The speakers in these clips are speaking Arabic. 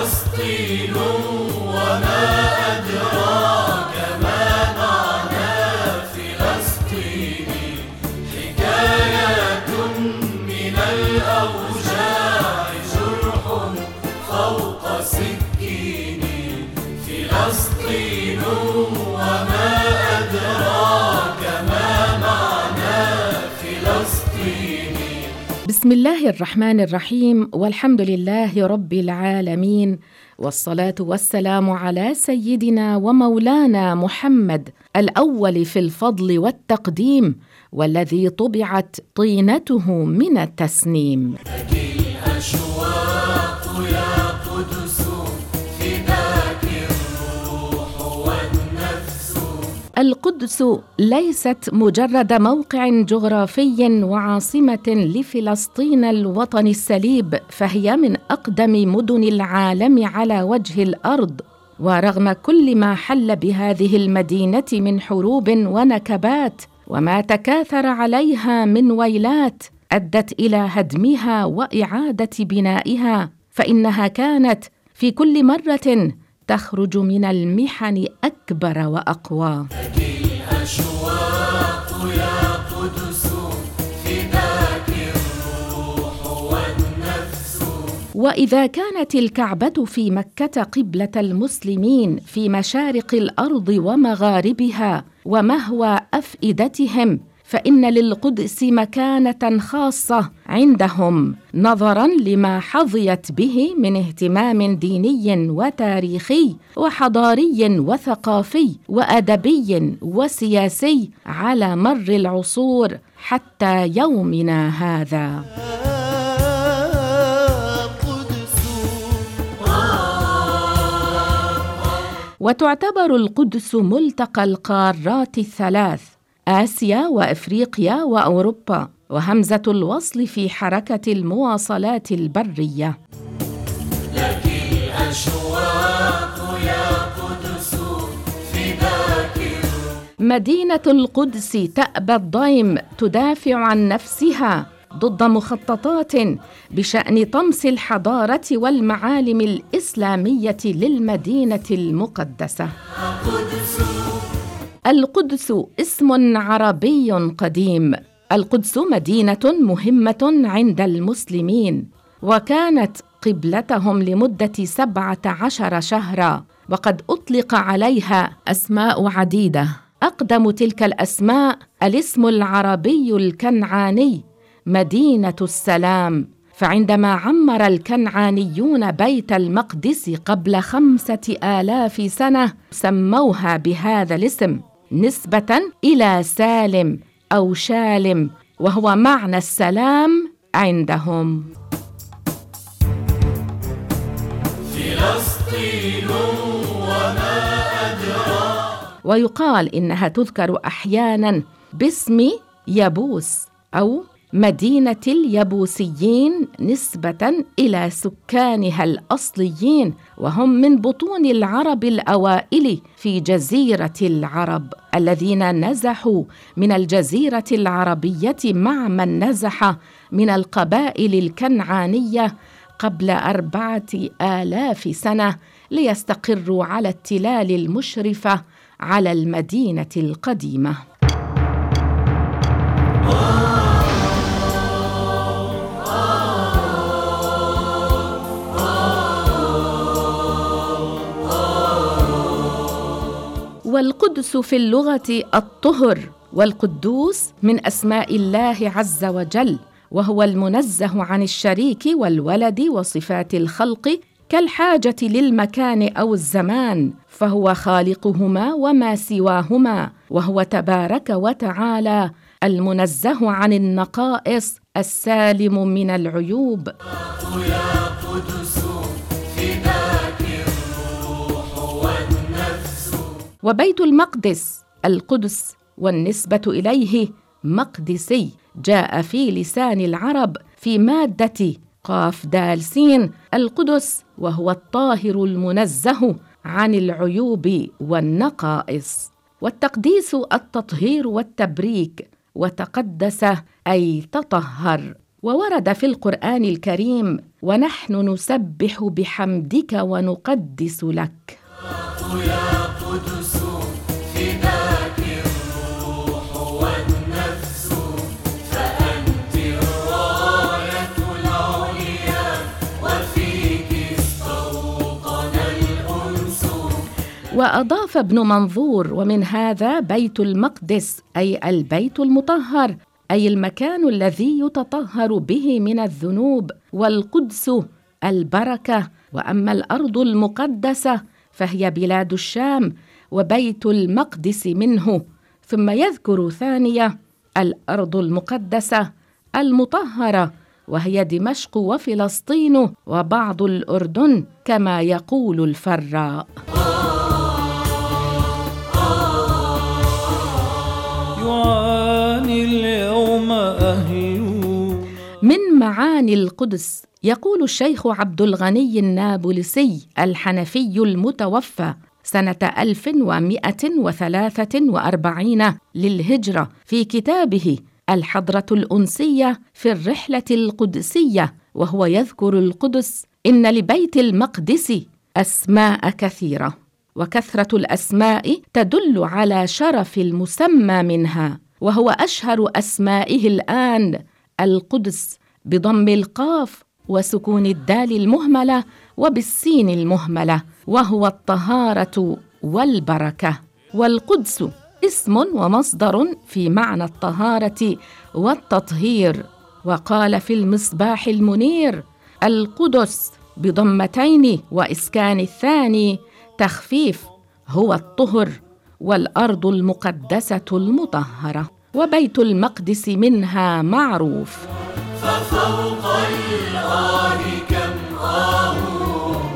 فلسطين وما بسم الله الرحمن الرحيم والحمد لله رب العالمين والصلاة والسلام على سيدنا ومولانا محمد الأول في الفضل والتقديم والذي طبعت طينته من التسنيم. القدس ليست مجرد موقع جغرافي وعاصمة لفلسطين الوطن السليب فهي من أقدم مدن العالم على وجه الأرض. ورغم كل ما حل بهذه المدينة من حروب ونكبات وما تكاثر عليها من ويلات أدت إلى هدمها وإعادة بنائها فإنها كانت في كل مرة تخرج من المحن الروح والنفس وإذا كانت الكعبة في مكة قبلة المسلمين في مشارق الأرض ومغاربها ومهوى أفئدتهم فإن للقدس مكانة خاصة عندهم نظرا لما حظيت به من اهتمام ديني وتاريخي وحضاري وثقافي وأدبي وسياسي على مر العصور حتى يومنا هذا. وتعتبر القدس ملتقى القارات الثلاث آسيا وإفريقيا وأوروبا وهمزة الوصل في حركة المواصلات البرية. لك الأشواق يا قدس فداك مدينة القدس تأبى الضيم تدافع عن نفسها ضد مخططات بشأن طمس الحضارة والمعالم الإسلامية للمدينة المقدسة. قدس القدس اسم عربي قديم. القدس مدينة مهمة عند المسلمين وكانت قبلتهم لمدة سبعة عشر شهرا وقد أطلق عليها أسماء عديدة. أقدم تلك الأسماء الاسم العربي الكنعاني مدينة السلام. فعندما عمر الكنعانيون بيت المقدس قبل خمسة آلاف سنة سموها بهذا الاسم. نسبة إلى سالم أو شالم وهو معنى السلام عندهم. فلسطين وما ويقال إنها تذكر أحيانا باسم يبوس أو مدينة اليبوسيين نسبة إلى سكانها الأصليين وهم من بطون العرب الأوائل في جزيرة العرب الذين نزحوا من الجزيرة العربية مع من نزح من القبائل الكنعانية قبل أربعة آلاف سنة ليستقروا على التلال المشرفه على المدينة القديمة. والقدس في اللغة الطهر والقدوس من أسماء الله عز وجل وهو المنزه عن الشريك والولد وصفات الخلق كالحاجة للمكان أو الزمان فهو خالقهما وما سواهما وهو تبارك وتعالى المنزه عن النقائص السالم من العيوب. يا قدس وبيت المقدس القدس والنسبة إليه مقدسي جاء في لسان العرب في مادة قاف دال سين القدس وهو الطاهر المنزه عن العيوب والنقائص. والتقديس التطهير والتبريك وتقدس أي تطهر. وورد في القرآن الكريم ونحن نسبح بحمدك ونقدس لك. يا قدس فداك الروح والنفس فأنت الراية العليا وفيك الأنس وأضاف ابن منظور ومن هذا بيت المقدس أي البيت المطهر أي المكان الذي يتطهر به من الذنوب والقدس البركة. وأما الأرض المقدسة فهي بلاد الشام وبيت المقدس منه. ثم يذكر ثانية الأرض المقدسة المطهرة وهي دمشق وفلسطين وبعض الأردن كما يقول الفراء. يعاني اليوم أهل من معاني القدس يقول الشيخ عبد الغني النابلسي الحنفي المتوفى سنة 1143 للهجرة في كتابه الحضرة الأنسية في الرحلة القدسية وهو يذكر القدس إن لبيت المقدس أسماء كثيرة وكثرة الأسماء تدل على شرف المسمى منها وهو أشهر أسمائه الآن القدس بضم القاف وسكون الدال المهملة وبالسين المهملة وهو الطهارة والبركة. والقدس اسم ومصدر في معنى الطهارة والتطهير. وقال في المصباح المنير القدس بضمتين وإسكان الثاني تخفيف هو الطهر والأرض المقدسة المطهرة وبيت المقدس منها معروف. ففوق الآه كم آه.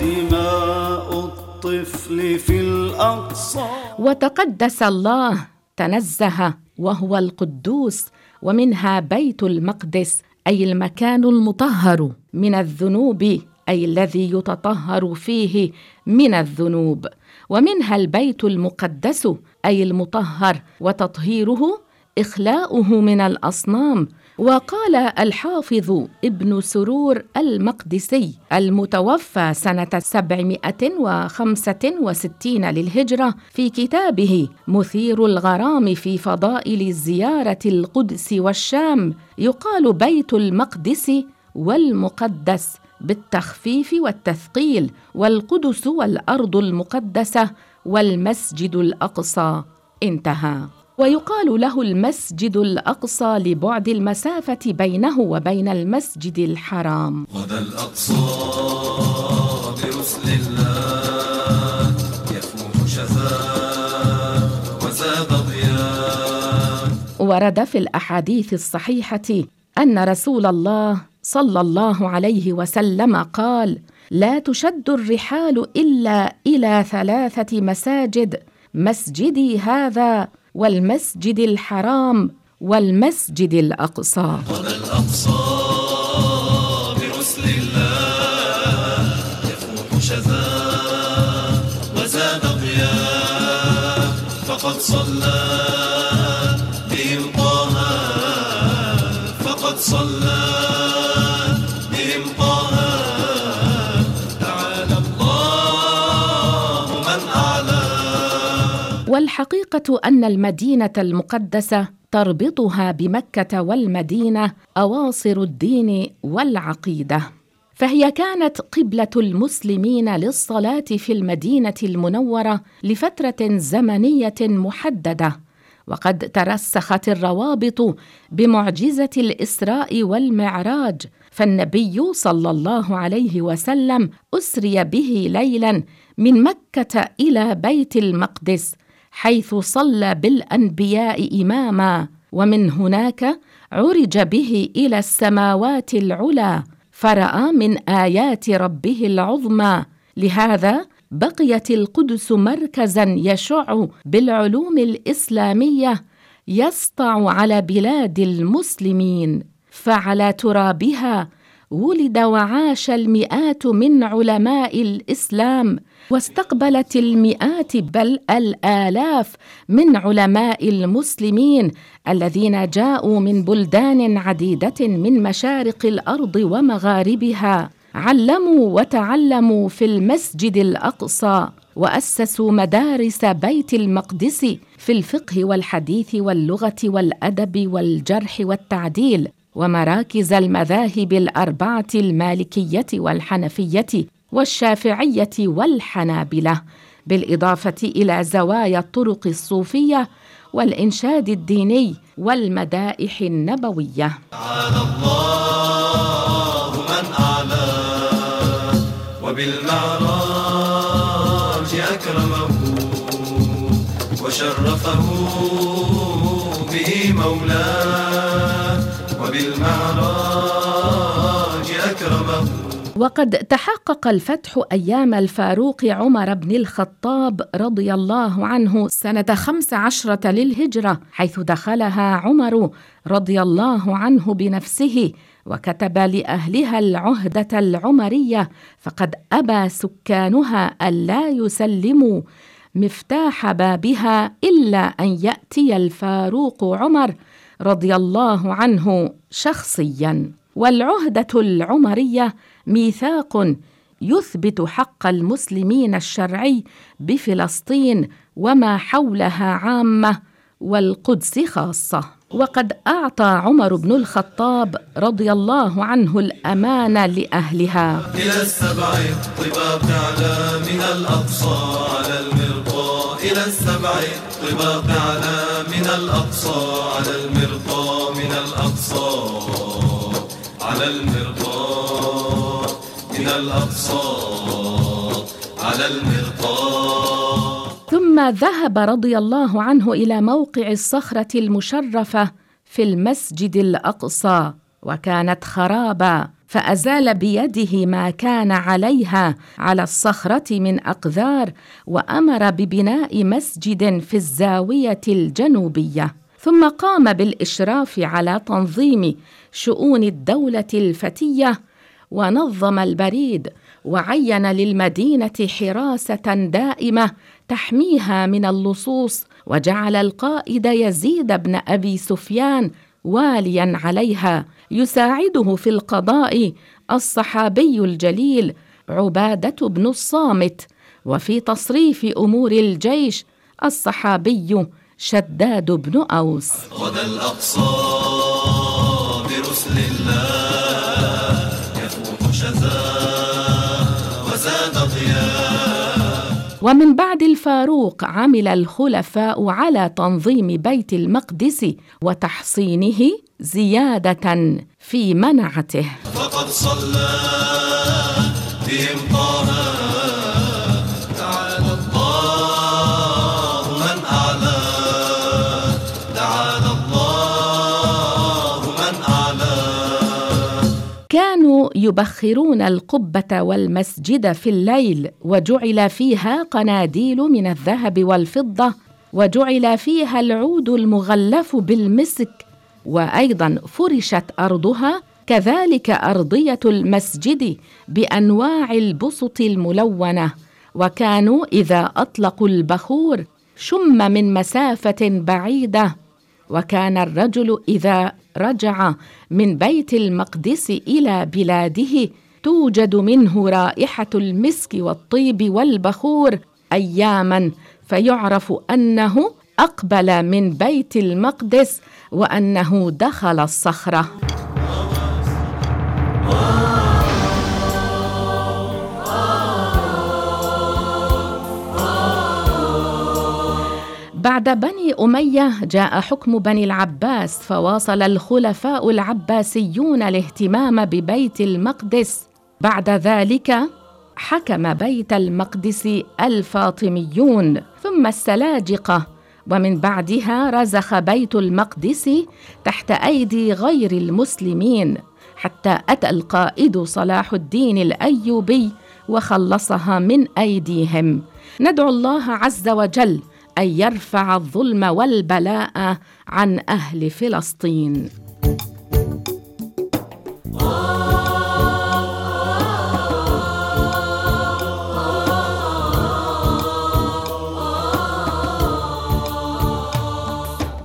دماء الطفل في الأقصى. وتقدس الله تنزه وهو القدوس ومنها بيت المقدس أي المكان المطهر من الذنوب أي الذي يتطهر فيه من الذنوب. ومنها البيت المقدس أي المطهر وتطهيره إخلاؤه من الأصنام وقال الحافظ ابن سرور المقدسي المتوفى سنة 765 للهجرة في كتابه مثير الغرام في فضائل زيارة القدس والشام يقال بيت المقدس والمقدس بالتخفيف والتثقيل والقدس والأرض المقدسة والمسجد الأقصى. انتهى. ويقال له المسجد الأقصى لبعد المسافة بينه وبين المسجد الحرام. غدا الأقصى برسل الله يفوح شفاء وزاد ضياء ورد في الأحاديث الصحيحة أن رسول الله صلى الله عليه وسلم قال لا تشد الرحال إلا إلى ثلاثة مساجد مسجدي هذا والمسجد الحرام والمسجد الأقصى. غدا الأقصى برسل الله يفوح شفاء وزاد ضياء فقد صلى طه فقد صلى والحقيقة أن المدينة المقدسة تربطها بمكة والمدينة أواصر الدين والعقيدة. فهي كانت قبلة المسلمين للصلاة في المدينة المنورة لفترة زمنية محددة وقد ترسخت الروابط بمعجزة الإسراء والمعراج فالنبي صلى الله عليه وسلم أسري به ليلا من مكة إلى بيت المقدس حيث صلى بالأنبياء إماما ومن هناك عرج به إلى السماوات العلى فرأى من آيات ربه العظمى. لهذا بقيت القدس مركزا يشع بالعلوم الإسلامية يسطع على بلاد المسلمين فعلى ترابها ولد وعاش المئات من علماء الإسلام واستقبلت المئات بل الآلاف من علماء المسلمين الذين جاءوا من بلدان عديدة من مشارق الأرض ومغاربها. علموا وتعلموا في المسجد الأقصى وأسسوا مدارس بيت المقدس في الفقه والحديث واللغة والأدب والجرح والتعديل ومراكز المذاهب الأربعة المالكية والحنفية والشافعية والحنابلة بالإضافة إلى زوايا الطرق الصوفية والإنشاد الديني والمدائح النبوية. تعالى الله من أعلى وبالمعراج أكرمه وشرفه به مولاه. وبالمعراج أكرمه. وقد تحقق الفتح أيام الفاروق عمر بن الخطاب رضي الله عنه سنة خمس عشرة للهجرة حيث دخلها عمر رضي الله عنه بنفسه وكتب لأهلها العهدة العمرية فقد أبى سكانها الا يسلموا مفتاح بابها إلا أن يأتي الفاروق عمر رضي الله عنه شخصيا والعهدة العمرية ميثاق يثبت حق المسلمين الشرعي بفلسطين وما حولها عامة والقدس خاصة. وقد أعطى عمر بن الخطاب رضي الله عنه الأمان لأهلها. إلى السبع الطباق على من الأقصى على المرقى إلى السبع على من الأقصى على المرقى من الأقصى. على المرقى من الأقصى. على المرقى ثم ذهب رضي الله عنه إلى موقع الصخرة المشرفة في المسجد الأقصى وكانت خرابا فأزال بيده ما كان عليها على الصخرة من أقذار وأمر ببناء مسجد في الزاوية الجنوبية. ثم قام بالإشراف على تنظيم شؤون الدولة الفتية ونظم البريد وعين للمدينة حراسة دائمة تحميها من اللصوص وجعل القائد يزيد بن أبي سفيان واليا عليها يساعده في القضاء الصحابي الجليل عبادة بن الصامت وفي تصريف أمور الجيش الصحابي شداد بن أوس. غدا الأقصى برسل الله. ومن بعد الفاروق عمل الخلفاء على تنظيم بيت المقدس وتحصينه زيادة في منعته. فقد صلى بهم طه يبخرون القبة والمسجد في الليل وجعل فيها قناديل من الذهب والفضة وجعل فيها العود المغلف بالمسك وأيضا فرشت أرضها كذلك أرضية المسجد بأنواع البسط الملونة. وكانوا إذا أطلقوا البخور شم من مسافة بعيدة. وكان الرجل إذا رجع من بيت المقدس إلى بلاده توجد منه رائحة المسك والطيب والبخور اياما فيعرف أنه أقبل من بيت المقدس وأنه دخل الصخرة. بعد بني أمية جاء حكم بني العباس فواصل الخلفاء العباسيون الاهتمام ببيت المقدس. بعد ذلك حكم بيت المقدس الفاطميون ثم السلاجقة. ومن بعدها رزخ بيت المقدس تحت أيدي غير المسلمين حتى أتى القائد صلاح الدين الأيوبي وخلصها من أيديهم. ندعو الله عز وجل أن يرفع الظلم والبلاء عن أهل فلسطين.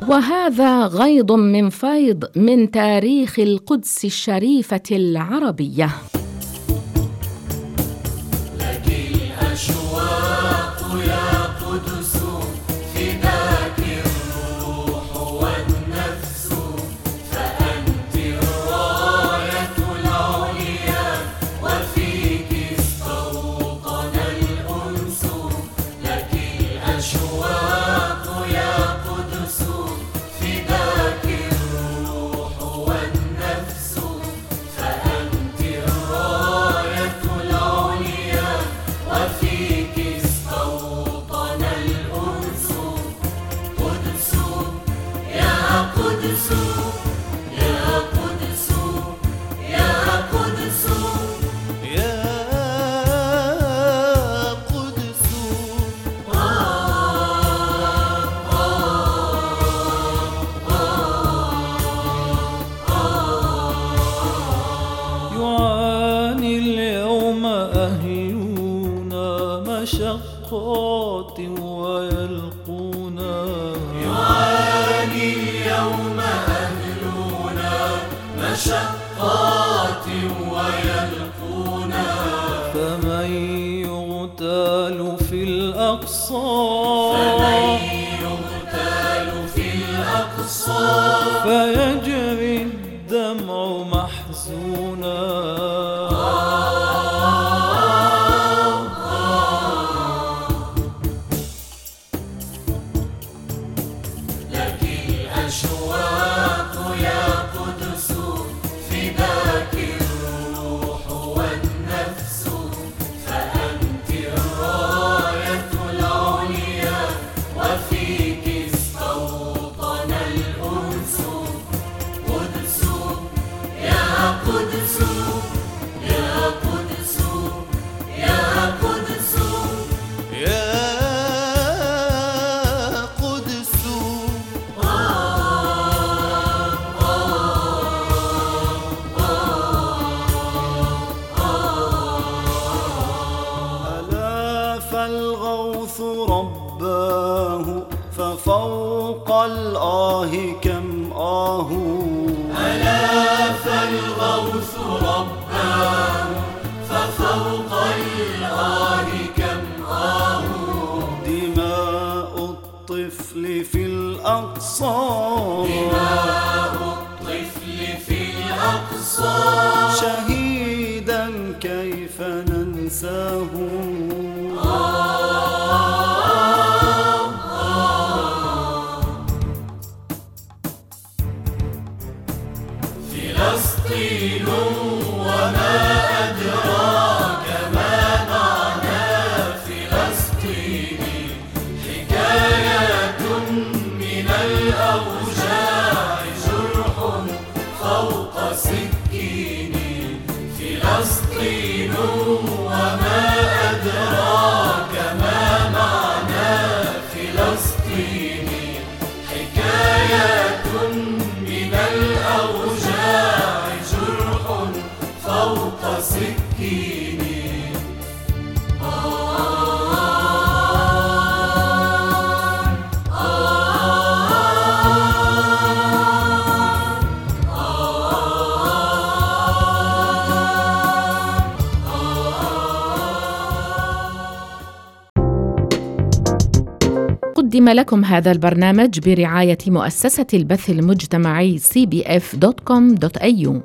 وهذا غيض من فيض من تاريخ القدس الشريفة العربية. مشقات ويلقونا. يعاني اليوم أهلنا مشقات ويلقونا. فمن يغتال في الأقصى الآه كم آه. ألا فالغوث رباه ففوق الآه كم آه. دماء الطفل في الأقصى. دماء الطفل في الأقصى. شهيدا كيف ننساه. قدم لكم هذا البرنامج برعاية مؤسسة البث المجتمعي cbf.com.au